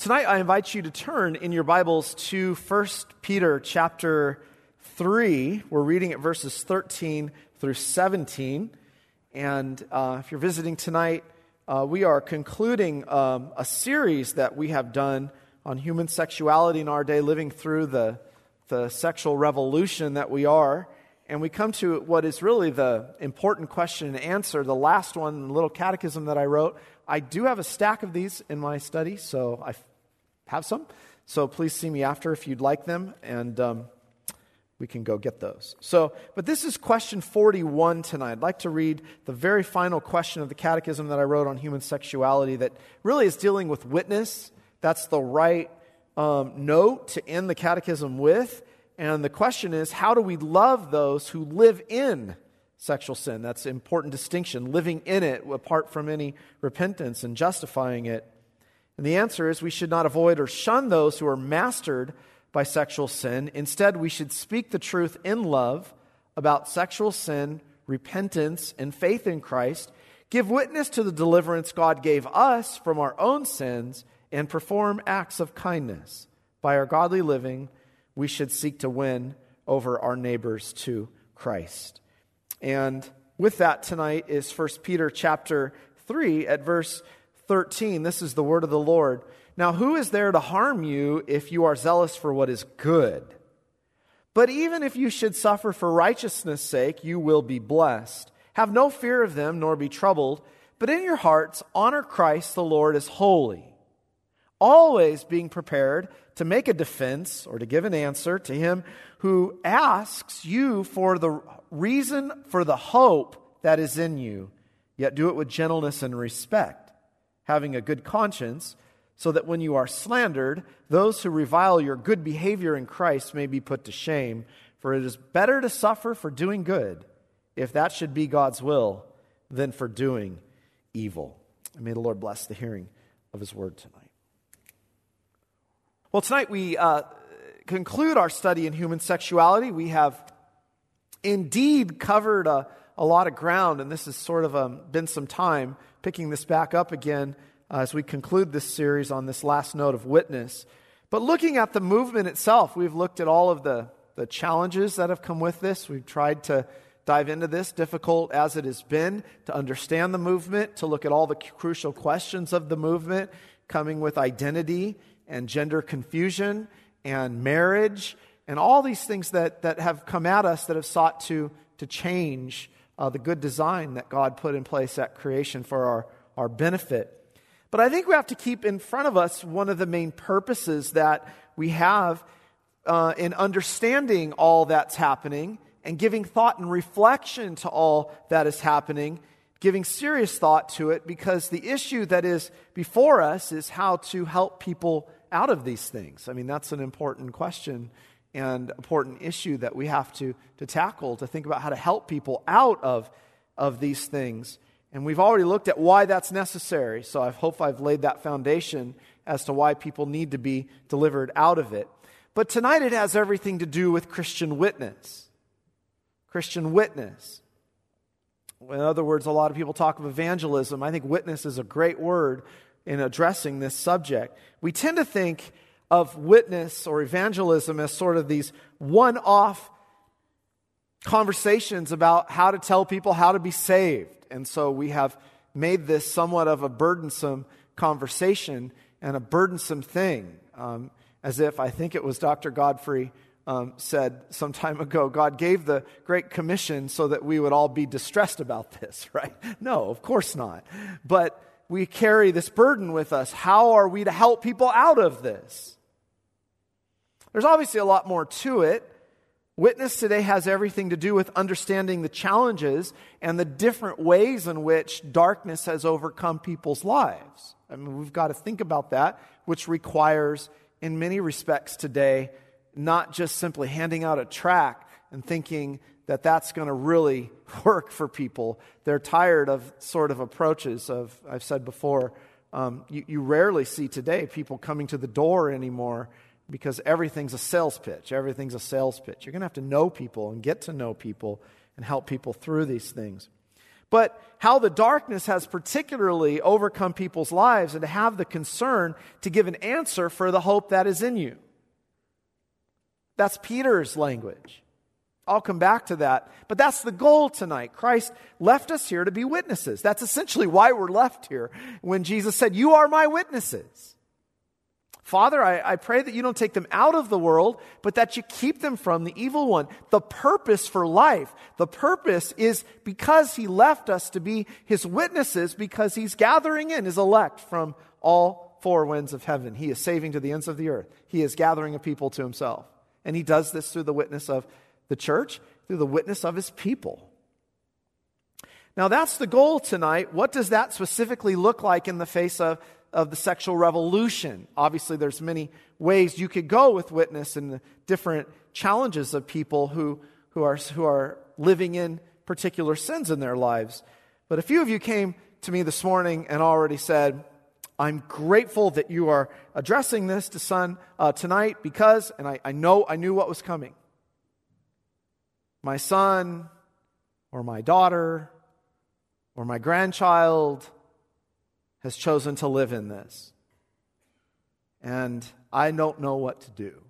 Tonight, I invite you to turn in your Bibles to 1 Peter chapter 3. We're reading at verses 13 through 17. And uh, if you're visiting tonight, uh, we are concluding um, a series that we have done on human sexuality in our day, living through the, the sexual revolution that we are. And we come to what is really the important question and answer, the last one, the little catechism that I wrote. I do have a stack of these in my study, so I have some. So please see me after if you'd like them, and um, we can go get those. So, but this is question 41 tonight. I'd like to read the very final question of the catechism that I wrote on human sexuality that really is dealing with witness. That's the right um, note to end the catechism with. And the question is how do we love those who live in sexual sin? That's an important distinction, living in it apart from any repentance and justifying it. And the answer is we should not avoid or shun those who are mastered by sexual sin. Instead, we should speak the truth in love about sexual sin, repentance, and faith in Christ, give witness to the deliverance God gave us from our own sins, and perform acts of kindness. By our godly living, we should seek to win over our neighbors to Christ. And with that tonight is 1 Peter chapter 3 at verse 13, this is the word of the Lord. Now, who is there to harm you if you are zealous for what is good? But even if you should suffer for righteousness' sake, you will be blessed. Have no fear of them, nor be troubled, but in your hearts honor Christ the Lord as holy, always being prepared to make a defense or to give an answer to him who asks you for the reason for the hope that is in you, yet do it with gentleness and respect having a good conscience, so that when you are slandered, those who revile your good behavior in Christ may be put to shame. For it is better to suffer for doing good, if that should be God's will, than for doing evil. And may the Lord bless the hearing of his word tonight. Well, tonight we uh, conclude our study in human sexuality. We have indeed covered a, a lot of ground, and this has sort of um, been some time picking this back up again uh, as we conclude this series on this last note of witness. But looking at the movement itself, we've looked at all of the, the challenges that have come with this. We've tried to dive into this, difficult as it has been, to understand the movement, to look at all the crucial questions of the movement, coming with identity and gender confusion and marriage and all these things that, that have come at us that have sought to, to change uh, the good design that God put in place at creation for our, our benefit. But I think we have to keep in front of us one of the main purposes that we have uh, in understanding all that's happening and giving thought and reflection to all that is happening, giving serious thought to it, because the issue that is before us is how to help people out of these things. I mean, that's an important question and important issue that we have to, to tackle to think about how to help people out of, of these things. And we've already looked at why that's necessary. So I hope I've laid that foundation as to why people need to be delivered out of it. But tonight it has everything to do with Christian witness. Christian witness. In other words, a lot of people talk of evangelism. I think witness is a great word in addressing this subject. We tend to think of witness or evangelism as sort of these one off conversations about how to tell people how to be saved. And so we have made this somewhat of a burdensome conversation and a burdensome thing. Um, as if I think it was Dr. Godfrey um, said some time ago, God gave the Great Commission so that we would all be distressed about this, right? No, of course not. But we carry this burden with us. How are we to help people out of this? There's obviously a lot more to it. Witness today has everything to do with understanding the challenges and the different ways in which darkness has overcome people's lives. I mean, we've got to think about that, which requires, in many respects today, not just simply handing out a track and thinking that that's going to really work for people. They're tired of sort of approaches of, I've said before, um, you, you rarely see today people coming to the door anymore because everything's a sales pitch. Everything's a sales pitch. You're going to have to know people and get to know people and help people through these things. but how the darkness has particularly overcome people's lives and to have the concern to give an answer for the hope that is in you. That's Peter's language. I'll come back to that. But that's the goal tonight. Christ left us here to be witnesses. That's essentially why we're left here when Jesus said, You are my witnesses. Father, I, I, pray that you don't take them out of the world, but that you keep them from the evil one. The purpose for life, the purpose is because he left us to be his witnesses, because he's gathering in his elect from all four winds of heaven. He is saving to the ends of the earth. He is gathering a people to himself. And he does this through the witness of the church, through the witness of his people. Now, that's the goal tonight. What does that specifically look like in the face of of the sexual revolution. Obviously, there's many ways you could go with witness and the different challenges of people who, who, are, who are living in particular sins in their lives. But a few of you came to me this morning and already said, I'm grateful that you are addressing this to son uh, tonight because, and I, I know I knew what was coming. My son or my daughter or my grandchild has chosen to live in this. And I don't know what to do.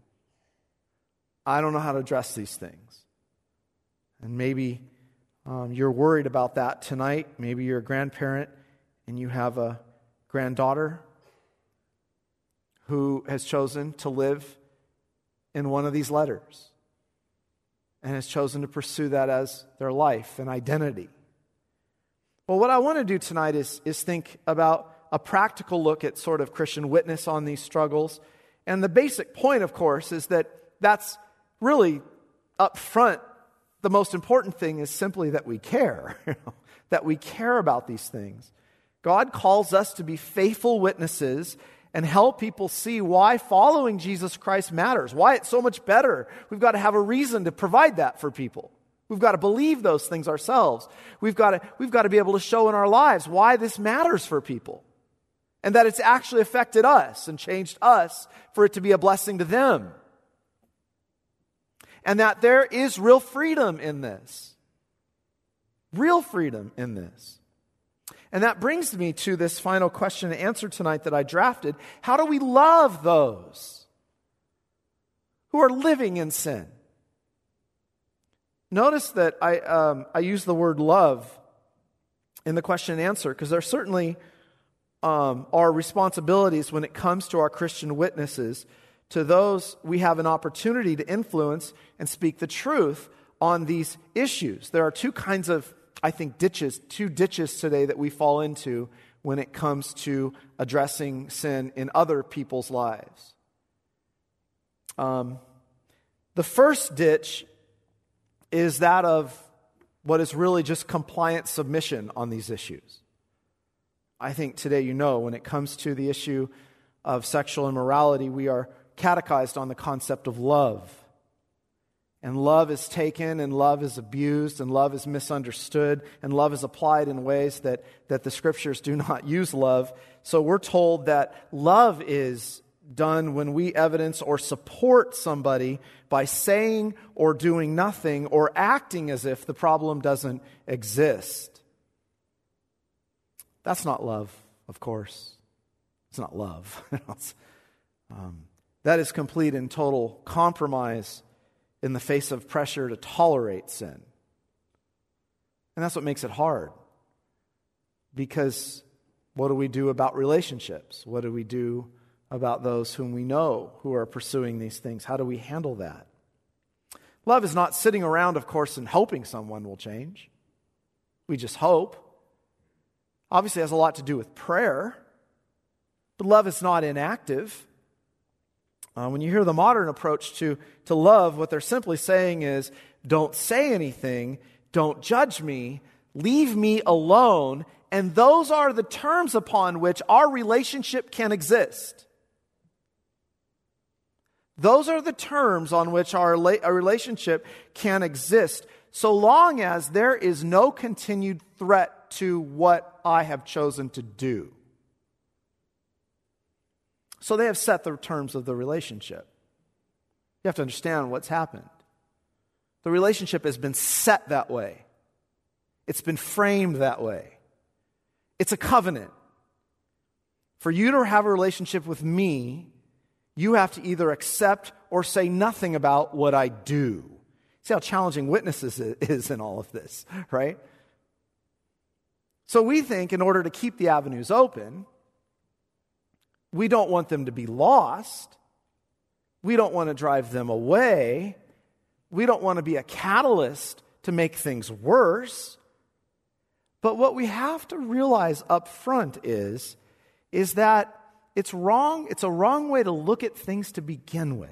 I don't know how to address these things. And maybe um, you're worried about that tonight. Maybe you're a grandparent and you have a granddaughter who has chosen to live in one of these letters and has chosen to pursue that as their life and identity. Well, what I want to do tonight is, is think about a practical look at sort of Christian witness on these struggles. And the basic point, of course, is that that's really up front. The most important thing is simply that we care, that we care about these things. God calls us to be faithful witnesses and help people see why following Jesus Christ matters, why it's so much better. We've got to have a reason to provide that for people. We've got to believe those things ourselves. We've got, to, we've got to be able to show in our lives why this matters for people and that it's actually affected us and changed us for it to be a blessing to them. And that there is real freedom in this. Real freedom in this. And that brings me to this final question and answer tonight that I drafted. How do we love those who are living in sin? Notice that I, um, I use the word love in the question and answer because there certainly um, are responsibilities when it comes to our Christian witnesses. To those, we have an opportunity to influence and speak the truth on these issues. There are two kinds of, I think, ditches, two ditches today that we fall into when it comes to addressing sin in other people's lives. Um, the first ditch is that of what is really just compliant submission on these issues. I think today you know when it comes to the issue of sexual immorality, we are catechized on the concept of love. And love is taken, and love is abused, and love is misunderstood, and love is applied in ways that, that the scriptures do not use love. So we're told that love is done when we evidence or support somebody by saying or doing nothing or acting as if the problem doesn't exist. That's not love, of course. It's not love. um, that is complete and total compromise in the face of pressure to tolerate sin. And that's what makes it hard. Because what do we do about relationships? What do we do about those whom we know who are pursuing these things. How do we handle that? Love is not sitting around, of course, and hoping someone will change. We just hope. Obviously, has a lot to do with prayer, but love is not inactive. Uh, when you hear the modern approach to, to love, what they're simply saying is don't say anything, don't judge me, leave me alone, and those are the terms upon which our relationship can exist. Those are the terms on which our, our relationship can exist, so long as there is no continued threat to what I have chosen to do. So they have set the terms of the relationship. You have to understand what's happened. The relationship has been set that way. It's been framed that way. It's a covenant. For you to have a relationship with me, you have to either accept or say nothing about what I do. See how challenging witnesses is in all of this, right? So we think in order to keep the avenues open, we don't want them to be lost. We don't want to drive them away. We don't want to be a catalyst to make things worse. But what we have to realize up front is, is that it's wrong, it's a wrong way to look at things to begin with.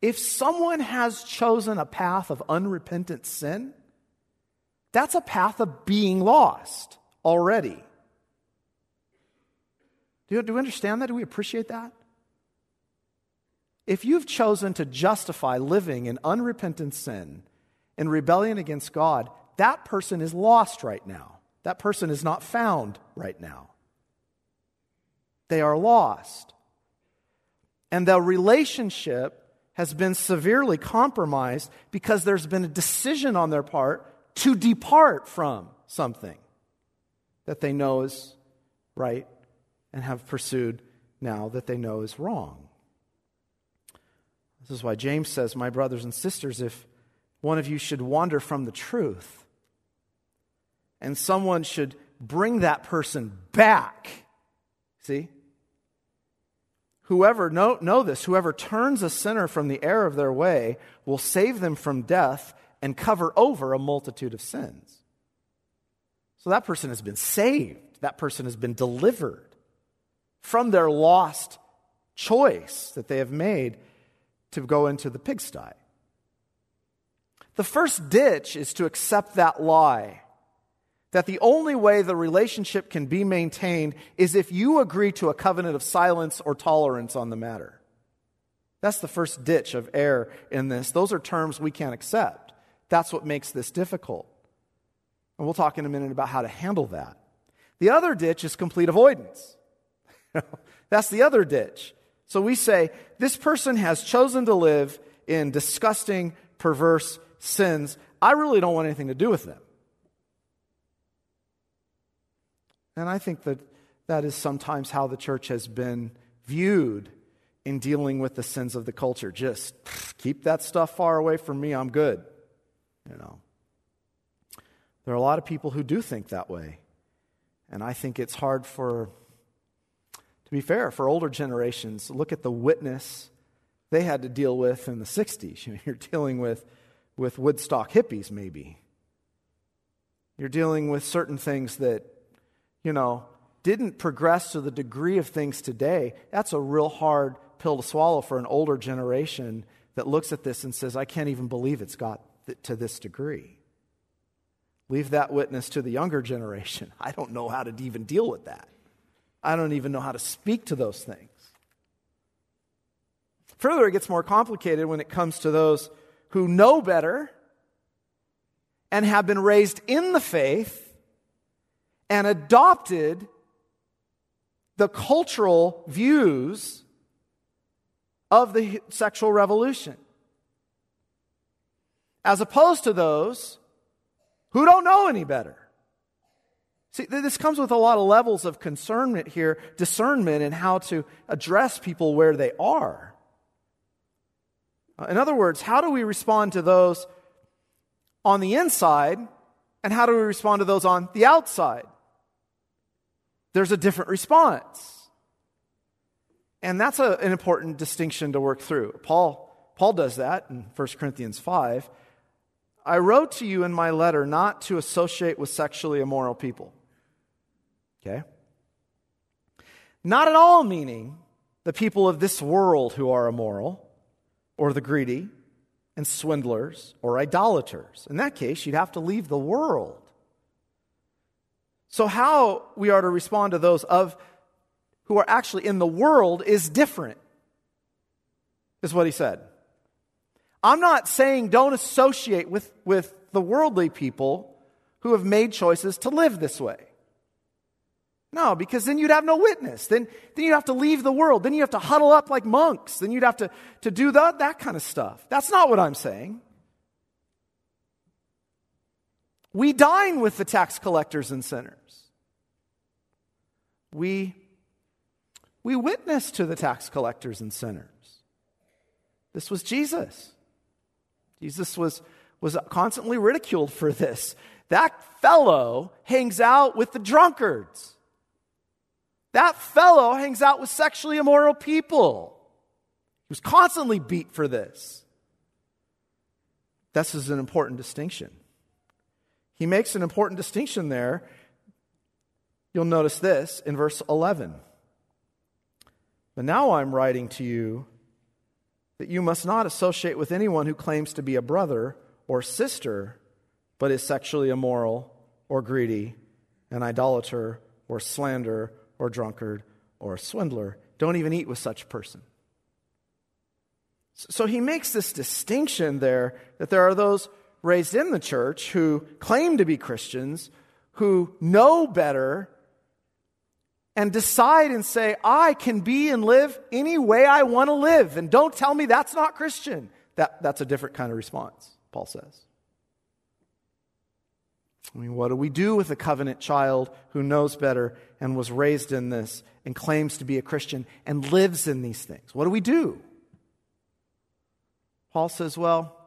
If someone has chosen a path of unrepentant sin, that's a path of being lost already. Do you, do understand that? Do we appreciate that? If you've chosen to justify living in unrepentant sin in rebellion against God, that person is lost right now. That person is not found right now. They are lost. And the relationship has been severely compromised because there's been a decision on their part to depart from something that they know is right and have pursued now that they know is wrong. This is why James says, My brothers and sisters, if one of you should wander from the truth and someone should bring that person back, see? Whoever, know, know this, whoever turns a sinner from the error of their way will save them from death and cover over a multitude of sins. So that person has been saved. That person has been delivered from their lost choice that they have made to go into the pigsty. The first ditch is to accept that lie that the only way the relationship can be maintained is if you agree to a covenant of silence or tolerance on the matter. That's the first ditch of error in this. Those are terms we can't accept. That's what makes this difficult. And we'll talk in a minute about how to handle that. The other ditch is complete avoidance. That's the other ditch. So we say, this person has chosen to live in disgusting, perverse sins. I really don't want anything to do with them. And I think that that is sometimes how the church has been viewed in dealing with the sins of the culture. Just keep that stuff far away from me, I'm good. You know. There are a lot of people who do think that way. And I think it's hard for to be fair, for older generations, look at the witness they had to deal with in the 60s. You know, you're dealing with, with Woodstock hippies, maybe. You're dealing with certain things that, you know, didn't progress to the degree of things today. That's a real hard pill to swallow for an older generation that looks at this and says, I can't even believe it's got th- to this degree. Leave that witness to the younger generation. I don't know how to even deal with that. I don't even know how to speak to those things. Further, it gets more complicated when it comes to those who know better and have been raised in the faith and adopted the cultural views of the sexual revolution, as opposed to those who don't know any better. See, this comes with a lot of levels of concernment here, discernment, and how to address people where they are. In other words, how do we respond to those on the inside, and how do we respond to those on the outside? There's a different response. And that's a, an important distinction to work through. Paul, Paul does that in 1 Corinthians 5. I wrote to you in my letter not to associate with sexually immoral people. Okay? Not at all meaning the people of this world who are immoral, or the greedy, and swindlers, or idolaters. In that case, you'd have to leave the world. So, how we are to respond to those of who are actually in the world is different, is what he said. I'm not saying don't associate with, with the worldly people who have made choices to live this way. No, because then you'd have no witness. Then, then you'd have to leave the world. Then you have to huddle up like monks. Then you'd have to, to do that, that kind of stuff. That's not what I'm saying. We dine with the tax collectors and sinners. We, we witness to the tax collectors and sinners. This was Jesus. Jesus was, was constantly ridiculed for this. That fellow hangs out with the drunkards. That fellow hangs out with sexually immoral people. He was constantly beat for this. This is an important distinction. He makes an important distinction there. You'll notice this in verse 11. But now I'm writing to you that you must not associate with anyone who claims to be a brother or sister, but is sexually immoral or greedy, an idolater or slander or drunkard or a swindler. Don't even eat with such person. So he makes this distinction there that there are those raised in the church who claim to be Christians, who know better, and decide and say, I can be and live any way I want to live. And don't tell me that's not Christian. That, that's a different kind of response, Paul says. I mean, what do we do with a covenant child who knows better and was raised in this and claims to be a Christian and lives in these things? What do we do? Paul says, well,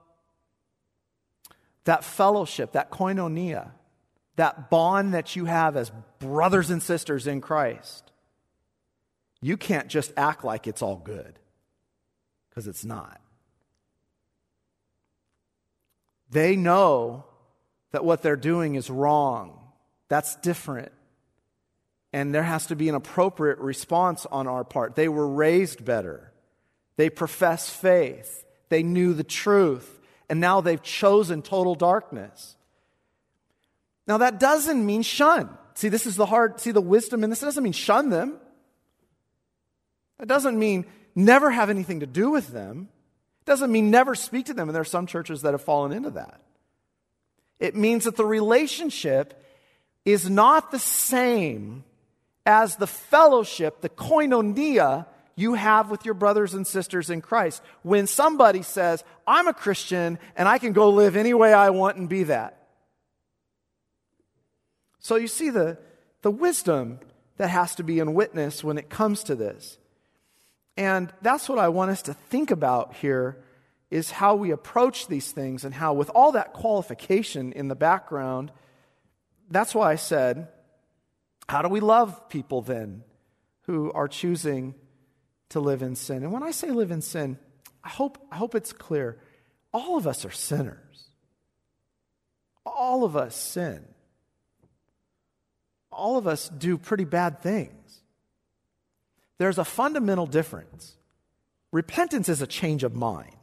that fellowship, that koinonia, that bond that you have as brothers and sisters in Christ, you can't just act like it's all good, because it's not. They know that what they're doing is wrong. That's different. And there has to be an appropriate response on our part. They were raised better, they profess faith. They knew the truth, and now they've chosen total darkness. Now, that doesn't mean shun. See, this is the hard, see the wisdom in this. It doesn't mean shun them. It doesn't mean never have anything to do with them. It doesn't mean never speak to them, and there are some churches that have fallen into that. It means that the relationship is not the same as the fellowship, the koinonia you have with your brothers and sisters in Christ. When somebody says, I'm a Christian and I can go live any way I want and be that. So you see the, the wisdom that has to be in witness when it comes to this. And that's what I want us to think about here is how we approach these things and how with all that qualification in the background, that's why I said, how do we love people then who are choosing to live in sin. And when I say live in sin, I hope, I hope it's clear. All of us are sinners. All of us sin. All of us do pretty bad things. There's a fundamental difference. Repentance is a change of mind.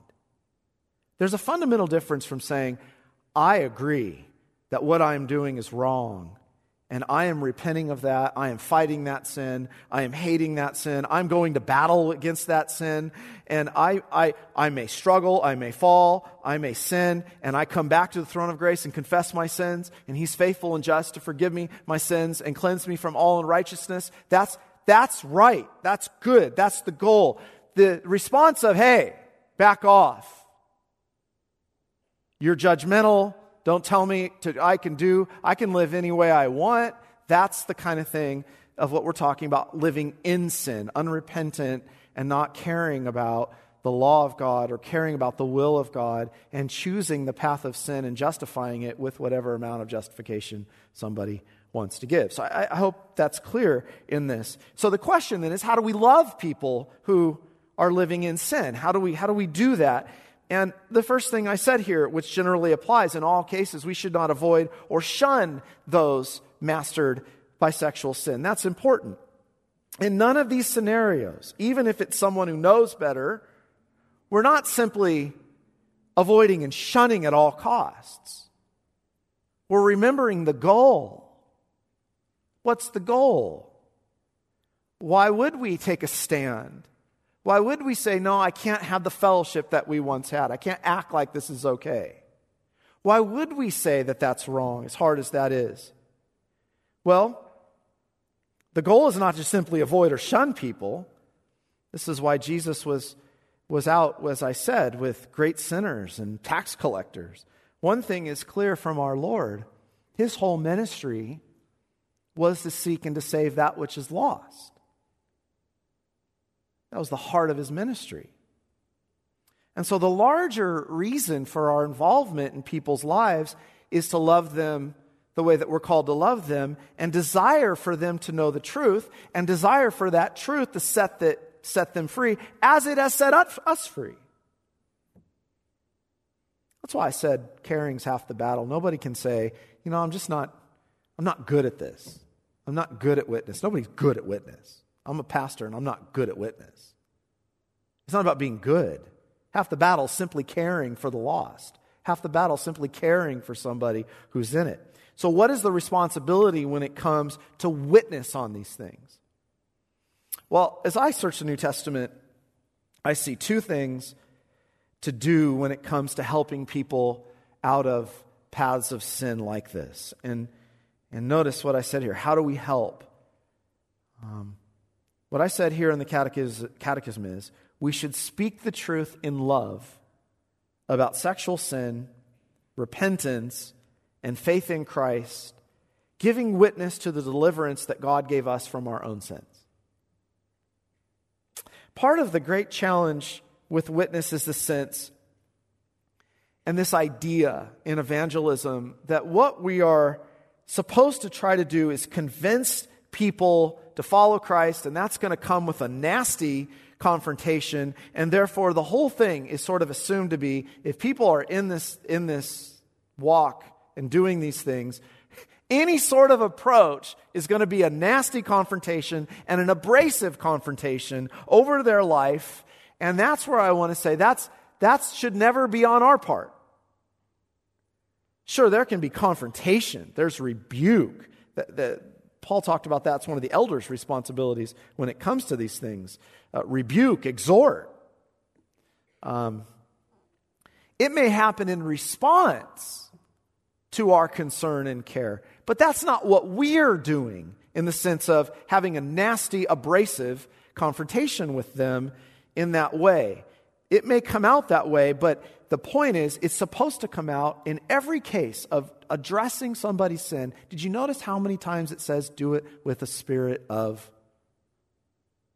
There's a fundamental difference from saying, I agree that what I'm doing is wrong and I am repenting of that. I am fighting that sin. I am hating that sin. I'm going to battle against that sin. And I, I, I may struggle. I may fall. I may sin. And I come back to the throne of grace and confess my sins. And He's faithful and just to forgive me my sins and cleanse me from all unrighteousness. That's, that's right. That's good. That's the goal. The response of, hey, back off. You're judgmental. Don't tell me to, I can do, I can live any way I want. That's the kind of thing of what we're talking about living in sin, unrepentant, and not caring about the law of God or caring about the will of God and choosing the path of sin and justifying it with whatever amount of justification somebody wants to give. So I, I, hope that's clear in this. So the question then is how do we love people who are living in sin? How do we, how do, we do that? And the first thing I said here, which generally applies in all cases, we should not avoid or shun those mastered by sexual sin. That's important. In none of these scenarios, even if it's someone who knows better, we're not simply avoiding and shunning at all costs. We're remembering the goal. What's the goal? Why would we take a stand? Why would we say, no, I can't have the fellowship that we once had? I can't act like this is okay? Why would we say that that's wrong, as hard as that is? Well, the goal is not to simply avoid or shun people. This is why Jesus was, was out, as I said, with great sinners and tax collectors. One thing is clear from our Lord His whole ministry was to seek and to save that which is lost. That was the heart of his ministry. And so, the larger reason for our involvement in people's lives is to love them the way that we're called to love them and desire for them to know the truth and desire for that truth to set, that, set them free as it has set us free. That's why I said caring's half the battle. Nobody can say, you know, I'm just not, I'm not good at this. I'm not good at witness. Nobody's good at witness. I'm a pastor and I'm not good at witness. It's not about being good. Half the battle is simply caring for the lost. Half the battle is simply caring for somebody who's in it. So, what is the responsibility when it comes to witness on these things? Well, as I search the New Testament, I see two things to do when it comes to helping people out of paths of sin like this. And, and notice what I said here. How do we help? Um, what I said here in the catechism, is we should speak the truth in love about sexual sin, repentance, and faith in Christ, giving witness to the deliverance that God gave us from our own sins. Part of the great challenge with witness is the sense and this idea in evangelism that what we are supposed to try to do is convince people to follow Christ, and that's going to come with a nasty confrontation, and therefore the whole thing is sort of assumed to be if people are in this, in this walk and doing these things, any sort of approach is going to be a nasty confrontation and an abrasive confrontation over their life. And that's where I want to say that's, that should never be on our part. Sure, there can be confrontation, there's rebuke. That, that, Paul talked about that. It's one of the elders' responsibilities when it comes to these things uh, rebuke, exhort. Um, it may happen in response to our concern and care, but that's not what we're doing in the sense of having a nasty, abrasive confrontation with them in that way. It may come out that way, but the point is, it's supposed to come out in every case of addressing somebody's sin. Did you notice how many times it says, do it with a spirit of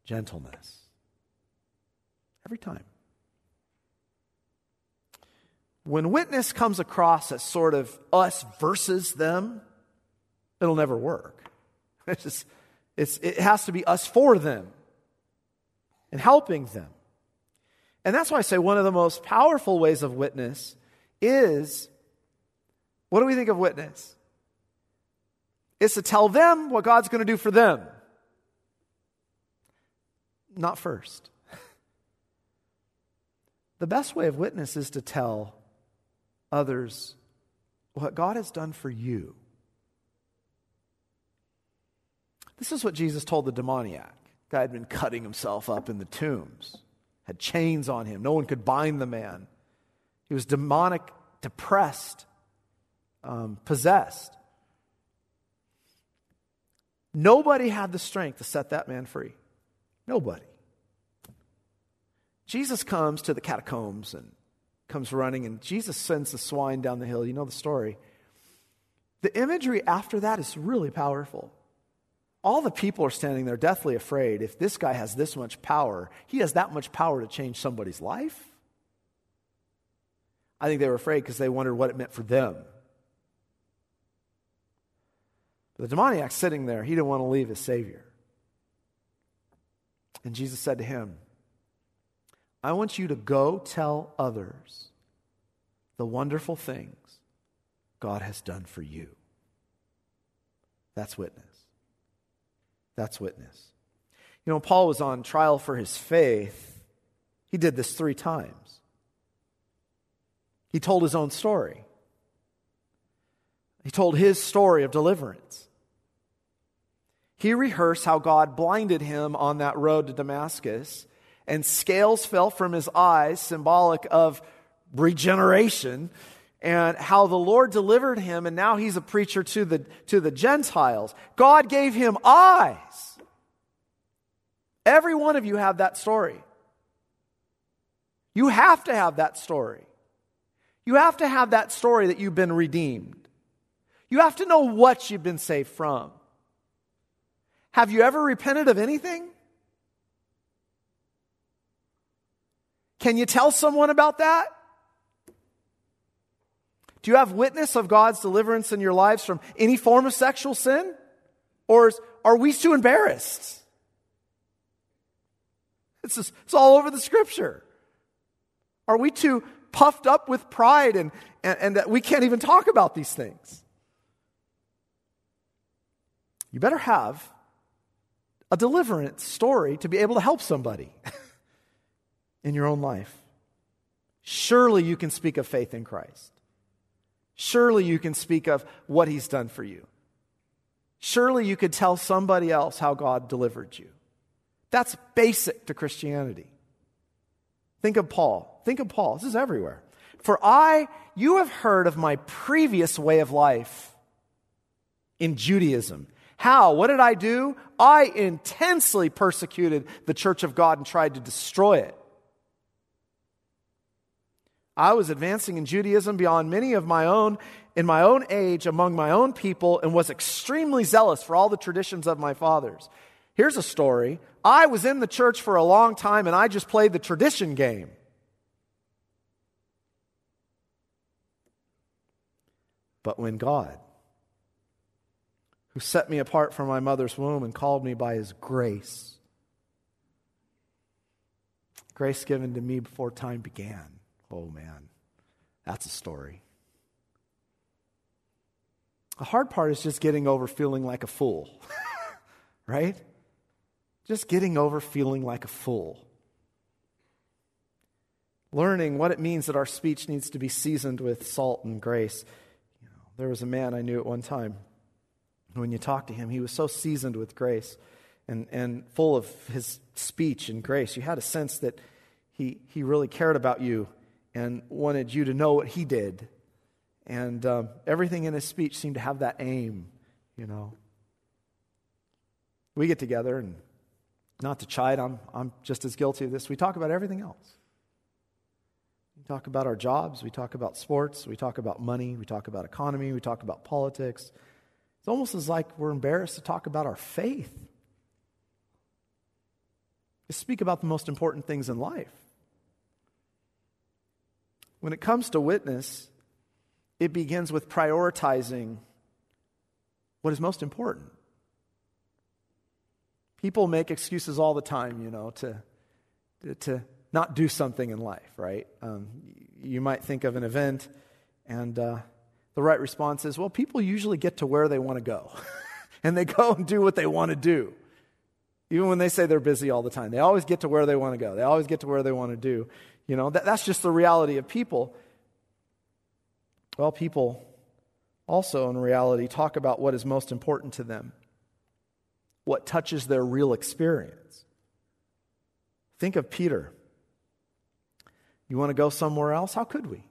gentleness? Every time. When witness comes across as sort of us versus them, it'll never work. It's just, it's, it has to be us for them and helping them. And that's why I say one of the most powerful ways of witness is what do we think of witness? It's to tell them what God's going to do for them. Not first. The best way of witness is to tell others what God has done for you. This is what Jesus told the demoniac. Guy had been cutting himself up in the tombs, had chains on him. No one could bind the man. He was demonic, depressed, um, possessed. Nobody had the strength to set that man free. Nobody. Jesus comes to the catacombs and comes running, and Jesus sends the swine down the hill. You know the story. The imagery after that is really powerful. All the people are standing there deathly afraid. If this guy has this much power, he has that much power to change somebody's life. I think they were afraid because they wondered what it meant for them. The demoniac sitting there, he didn't want to leave his Savior. And Jesus said to him, I want you to go tell others the wonderful things God has done for you. That's witness. That's witness. You know, Paul was on trial for his faith. He did this three times. He told his own story. He told his story of deliverance. He rehearsed how God blinded him on that road to Damascus and scales fell from his eyes, symbolic of regeneration, and how the Lord delivered him, and now he's a preacher to the, to the Gentiles. God gave him eyes. Every one of you have that story. You have to have that story. You have to have that story that you've been redeemed. You have to know what you've been saved from. Have you ever repented of anything? Can you tell someone about that? Do you have witness of God's deliverance in your lives from any form of sexual sin? Or are we too embarrassed? It's, just, it's all over the scripture. Are we too puffed up with pride and, and, and that we can't even talk about these things? You better have a deliverance story to be able to help somebody in your own life. Surely you can speak of faith in Christ. Surely you can speak of what he's done for you. Surely you could tell somebody else how God delivered you. That's basic to Christianity. Think of Paul. Think of Paul. This is everywhere. For I, you have heard of my previous way of life in Judaism. How? What did I do? I intensely persecuted the church of God and tried to destroy it. I was advancing in Judaism beyond many of my own in my own age among my own people and was extremely zealous for all the traditions of my fathers. Here's a story. I was in the church for a long time and I just played the tradition game. But when God, who set me apart from my mother's womb and called me by his grace, grace given to me before time began, Oh man, that's a story. The hard part is just getting over feeling like a fool, right? Just getting over feeling like a fool. Learning what it means that our speech needs to be seasoned with salt and grace. You know, there was a man I knew at one time. When you talk to him, he was so seasoned with grace and, and full of his speech and grace. You had a sense that he, he really cared about you and wanted you to know what he did. And um, everything in his speech seemed to have that aim, you know. We get together, and not to chide, I'm, I'm just as guilty of this. We talk about everything else. We talk about our jobs, we talk about sports, we talk about money, we talk about economy, we talk about politics. It's almost as like we're embarrassed to talk about our faith. To speak about the most important things in life. When it comes to witness, it begins with prioritizing what is most important. People make excuses all the time, you know, to, to not do something in life, right? Um, you might think of an event, and uh, the right response is, well, people usually get to where they want to go, and they go and do what they want to do. Even when they say they're busy all the time, they always get to where they want to go. They always get to where they want to do. You know, that, that's just the reality of people. Well, people also, in reality, talk about what is most important to them, what touches their real experience. Think of Peter. You want to go somewhere else? How could we?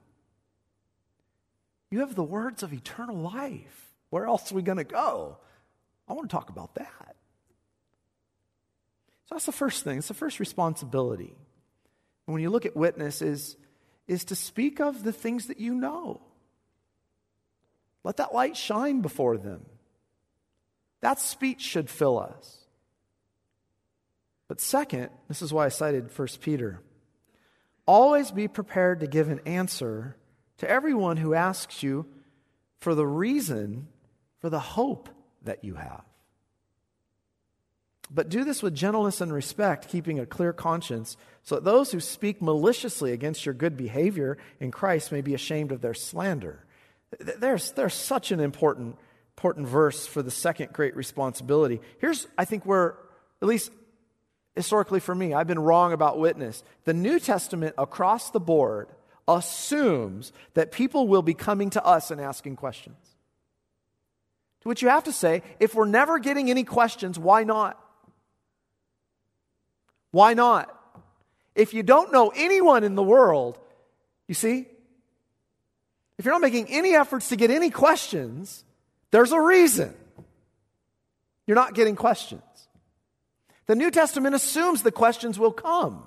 You have the words of eternal life. Where else are we going to go? I want to talk about that. So that's the first thing. It's the first responsibility when you look at witnesses, is to speak of the things that you know. Let that light shine before them. That speech should fill us. But second, this is why I cited 1 Peter. Always be prepared to give an answer to everyone who asks you for the reason for the hope that you have. But do this with gentleness and respect, keeping a clear conscience, so that those who speak maliciously against your good behavior in Christ may be ashamed of their slander. There's, there's such an important, important verse for the second great responsibility. Here's, I think, where, at least historically for me, I've been wrong about witness. The New Testament across the board assumes that people will be coming to us and asking questions. To which you have to say, if we're never getting any questions, why not? Why not? If you don't know anyone in the world, you see, if you're not making any efforts to get any questions, there's a reason you're not getting questions. The New Testament assumes the questions will come.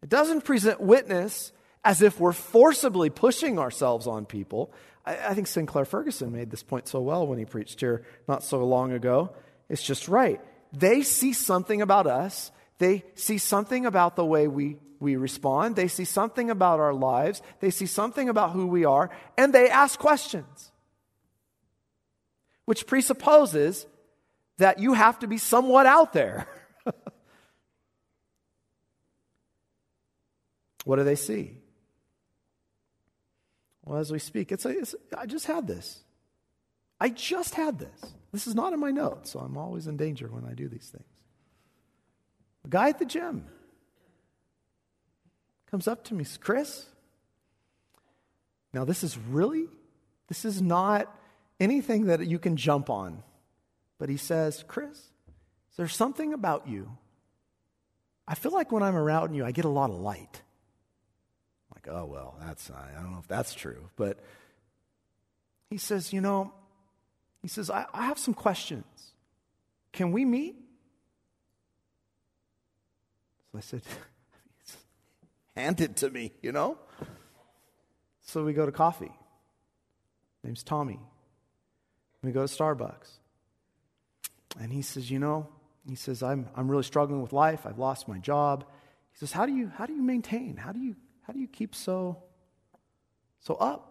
It doesn't present witness as if we're forcibly pushing ourselves on people. I, I think Sinclair Ferguson made this point so well when he preached here not so long ago. It's just right. They see something about us, they see something about the way we, we respond, they see something about our lives, they see something about who we are, and they ask questions. Which presupposes that you have to be somewhat out there. what do they see? Well, as we speak, it's, a, it's I just had this. I just had this. This is not in my notes, so I'm always in danger when I do these things. A guy at the gym comes up to me, Chris. Now, this is really, this is not anything that you can jump on. But he says, Chris, there's something about you. I feel like when I'm around you, I get a lot of light. I'm like, oh, well, that's, I don't know if that's true. But he says, you know, he says, I, I have some questions. Can we meet? So I said, hand it to me, you know? So we go to coffee. Name's Tommy. We go to Starbucks. And he says, You know, he says, I'm, I'm really struggling with life. I've lost my job. He says, How do you, how do you maintain? How do you, how do you keep so, so up?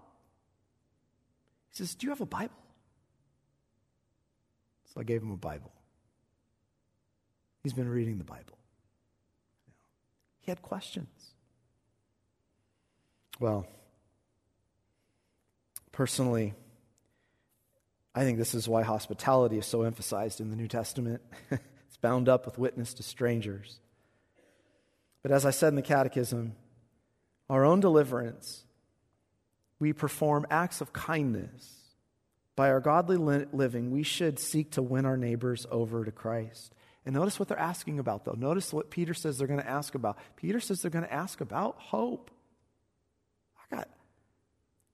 He says, Do you have a Bible? So I gave him a Bible. He's been reading the Bible. He had questions. Well, personally, I think this is why hospitality is so emphasized in the New Testament. it's bound up with witness to strangers. But as I said in the Catechism, our own deliverance, we perform acts of kindness. By our godly living, we should seek to win our neighbors over to Christ. And notice what they're asking about, though. Notice what Peter says they're going to ask about. Peter says they're going to ask about hope. I got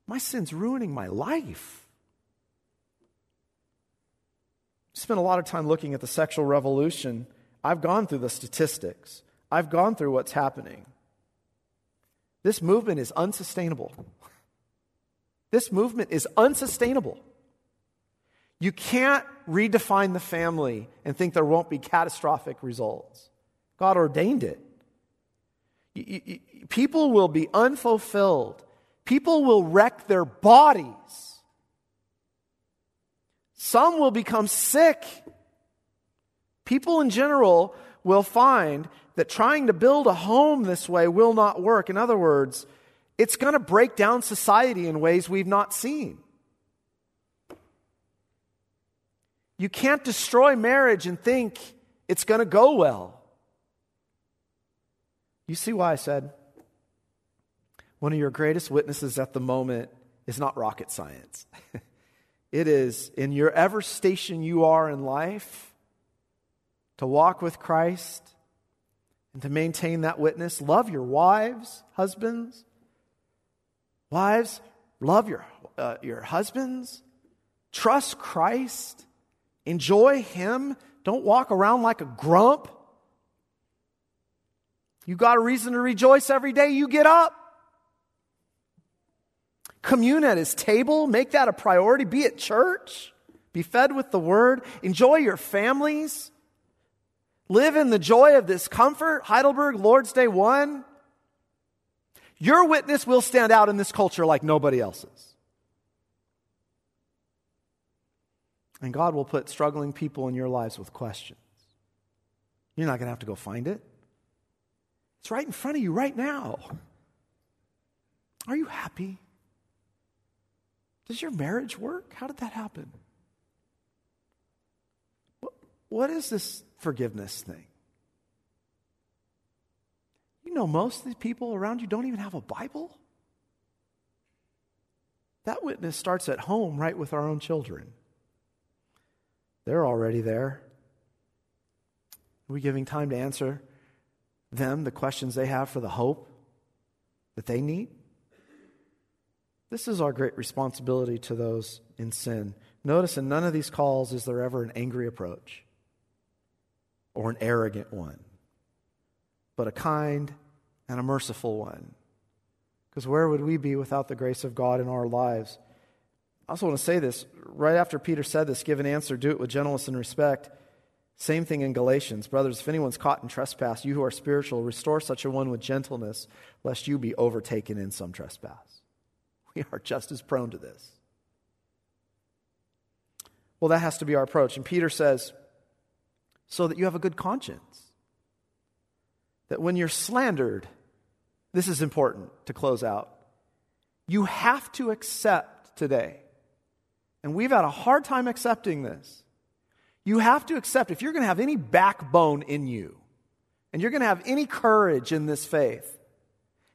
my sin's ruining my life. spent a lot of time looking at the sexual revolution. I've gone through the statistics, I've gone through what's happening. This movement is unsustainable. This movement is unsustainable. You can't redefine the family and think there won't be catastrophic results. God ordained it. People will be unfulfilled. People will wreck their bodies some will become sick. People in general will find that trying to build a home this way will not work. In other words, it's going to break down society in ways we've not seen. You can't destroy marriage and think it's going to go well. You see why I said one of your greatest witnesses at the moment is not rocket science. It is in your ever station you are in life to walk with Christ and to maintain that witness. Love your wives, husbands. Wives, love your, uh, your husbands. Trust Christ. Enjoy Him. Don't walk around like a grump. You got a reason to rejoice every day you get up. Commune at his table, make that a priority. Be at church, be fed with the word, enjoy your families, live in the joy of this comfort. Heidelberg, Lord's Day 1. Your witness will stand out in this culture like nobody else's. And God will put struggling people in your lives with questions. You're not going to have to go find it. It's right in front of you right now. Are you happy? Does your marriage work? How did that happen? What, is this forgiveness thing? You know, most of the people around you don't even have a Bible. That witness starts at home, right with our own children. They're already there. Are we giving time to answer them the questions they have for the hope that they need? This is our great responsibility to those in sin. Notice in none of these calls is there ever an angry approach or an arrogant one, but a kind and a merciful one. Because where would we be without the grace of God in our lives? I also want to say this right after Peter said this give an answer, do it with gentleness and respect. Same thing in Galatians. Brothers, if anyone's caught in trespass, you who are spiritual, restore such a one with gentleness, lest you be overtaken in some trespass. We are just as prone to this. Well, that has to be our approach. And Peter says, so that you have a good conscience. That when you're slandered, this is important to close out. You have to accept today, and we've had a hard time accepting this. You have to accept, if you're going to have any backbone in you, and you're going to have any courage in this faith,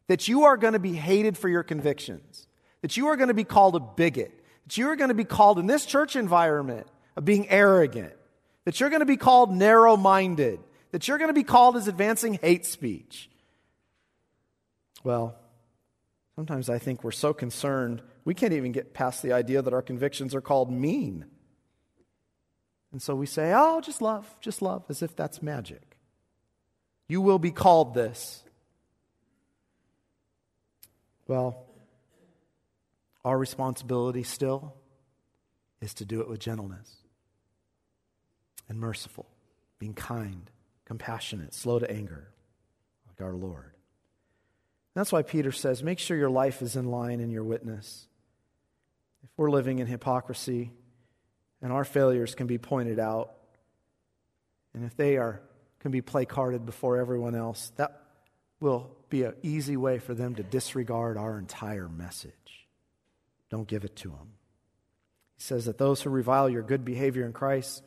that you are going to be hated for your convictions, that you are going to be called a bigot, that you are going to be called in this church environment of being arrogant, that you're going to be called narrow minded, that you're going to be called as advancing hate speech. Well, sometimes I think we're so concerned, we can't even get past the idea that our convictions are called mean. And so we say, oh, just love, just love, as if that's magic. You will be called this. Well, our responsibility still is to do it with gentleness and merciful, being kind, compassionate, slow to anger, like our Lord. That's why Peter says, make sure your life is in line in your witness. If we're living in hypocrisy and our failures can be pointed out, and if they are can be placarded before everyone else, that will be an easy way for them to disregard our entire message. Don't give it to them. He says that those who revile your good behavior in Christ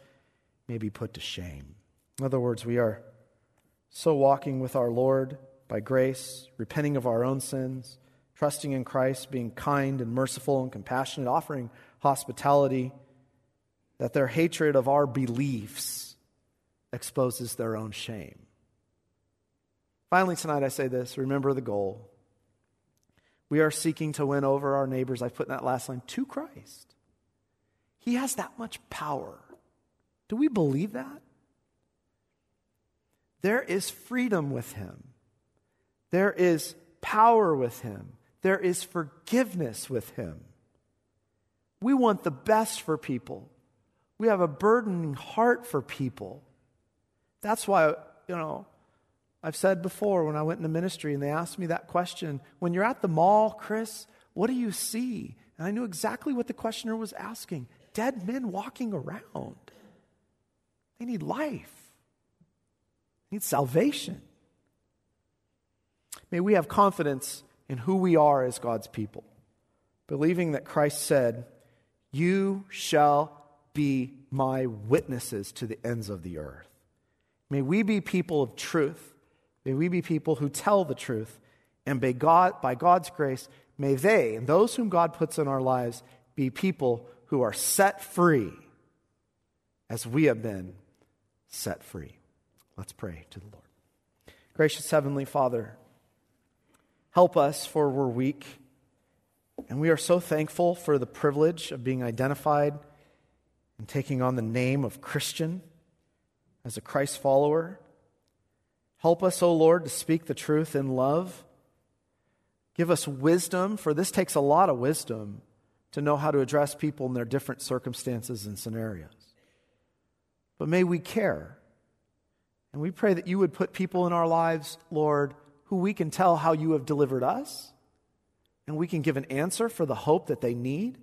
may be put to shame. In other words, we are so walking with our Lord by grace, repenting of our own sins, trusting in Christ, being kind and merciful and compassionate, offering hospitality, that their hatred of our beliefs exposes their own shame. Finally, tonight I say this remember the goal. We are seeking to win over our neighbors, I put in that last line, to Christ. He has that much power. Do we believe that? There is freedom with Him. There is power with him. There is forgiveness with him. We want the best for people. We have a burdening heart for people. That's why, you know, I've said before when I went into ministry and they asked me that question when you're at the mall, Chris, what do you see? And I knew exactly what the questioner was asking dead men walking around. They need life, they need salvation. May we have confidence in who we are as God's people, believing that Christ said, You shall be my witnesses to the ends of the earth. May we be people of truth. May we be people who tell the truth. And by, God, by God's grace, may they and those whom God puts in our lives be people who are set free as we have been set free. Let's pray to the Lord. Gracious Heavenly Father, Help us, for we're weak. And we are so thankful for the privilege of being identified and taking on the name of Christian as a Christ follower. Help us, O oh Lord, to speak the truth in love. Give us wisdom, for this takes a lot of wisdom to know how to address people in their different circumstances and scenarios. But may we care. And we pray that you would put people in our lives, Lord, who we can tell how you have delivered us, and we can give an answer for the hope that they need.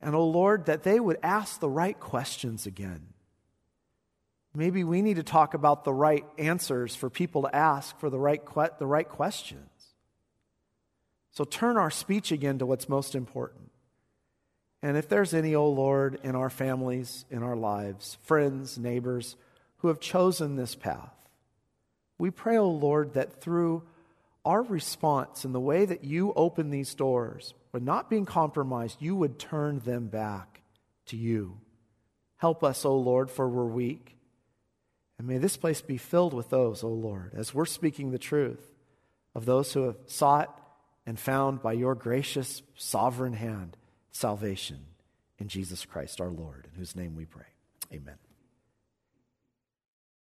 And, oh Lord, that they would ask the right questions again. Maybe we need to talk about the right answers for people to ask for the right, que- the right questions. So turn our speech again to what's most important. And if there's any, oh Lord, in our families, in our lives, friends, neighbors, who have chosen this path, we pray, O oh Lord, that through our response and the way that you open these doors, but not being compromised, you would turn them back to you. Help us, O oh Lord, for we're weak. And may this place be filled with those, O oh Lord, as we're speaking the truth of those who have sought and found by your gracious, sovereign hand salvation in Jesus Christ our Lord, in whose name we pray. Amen.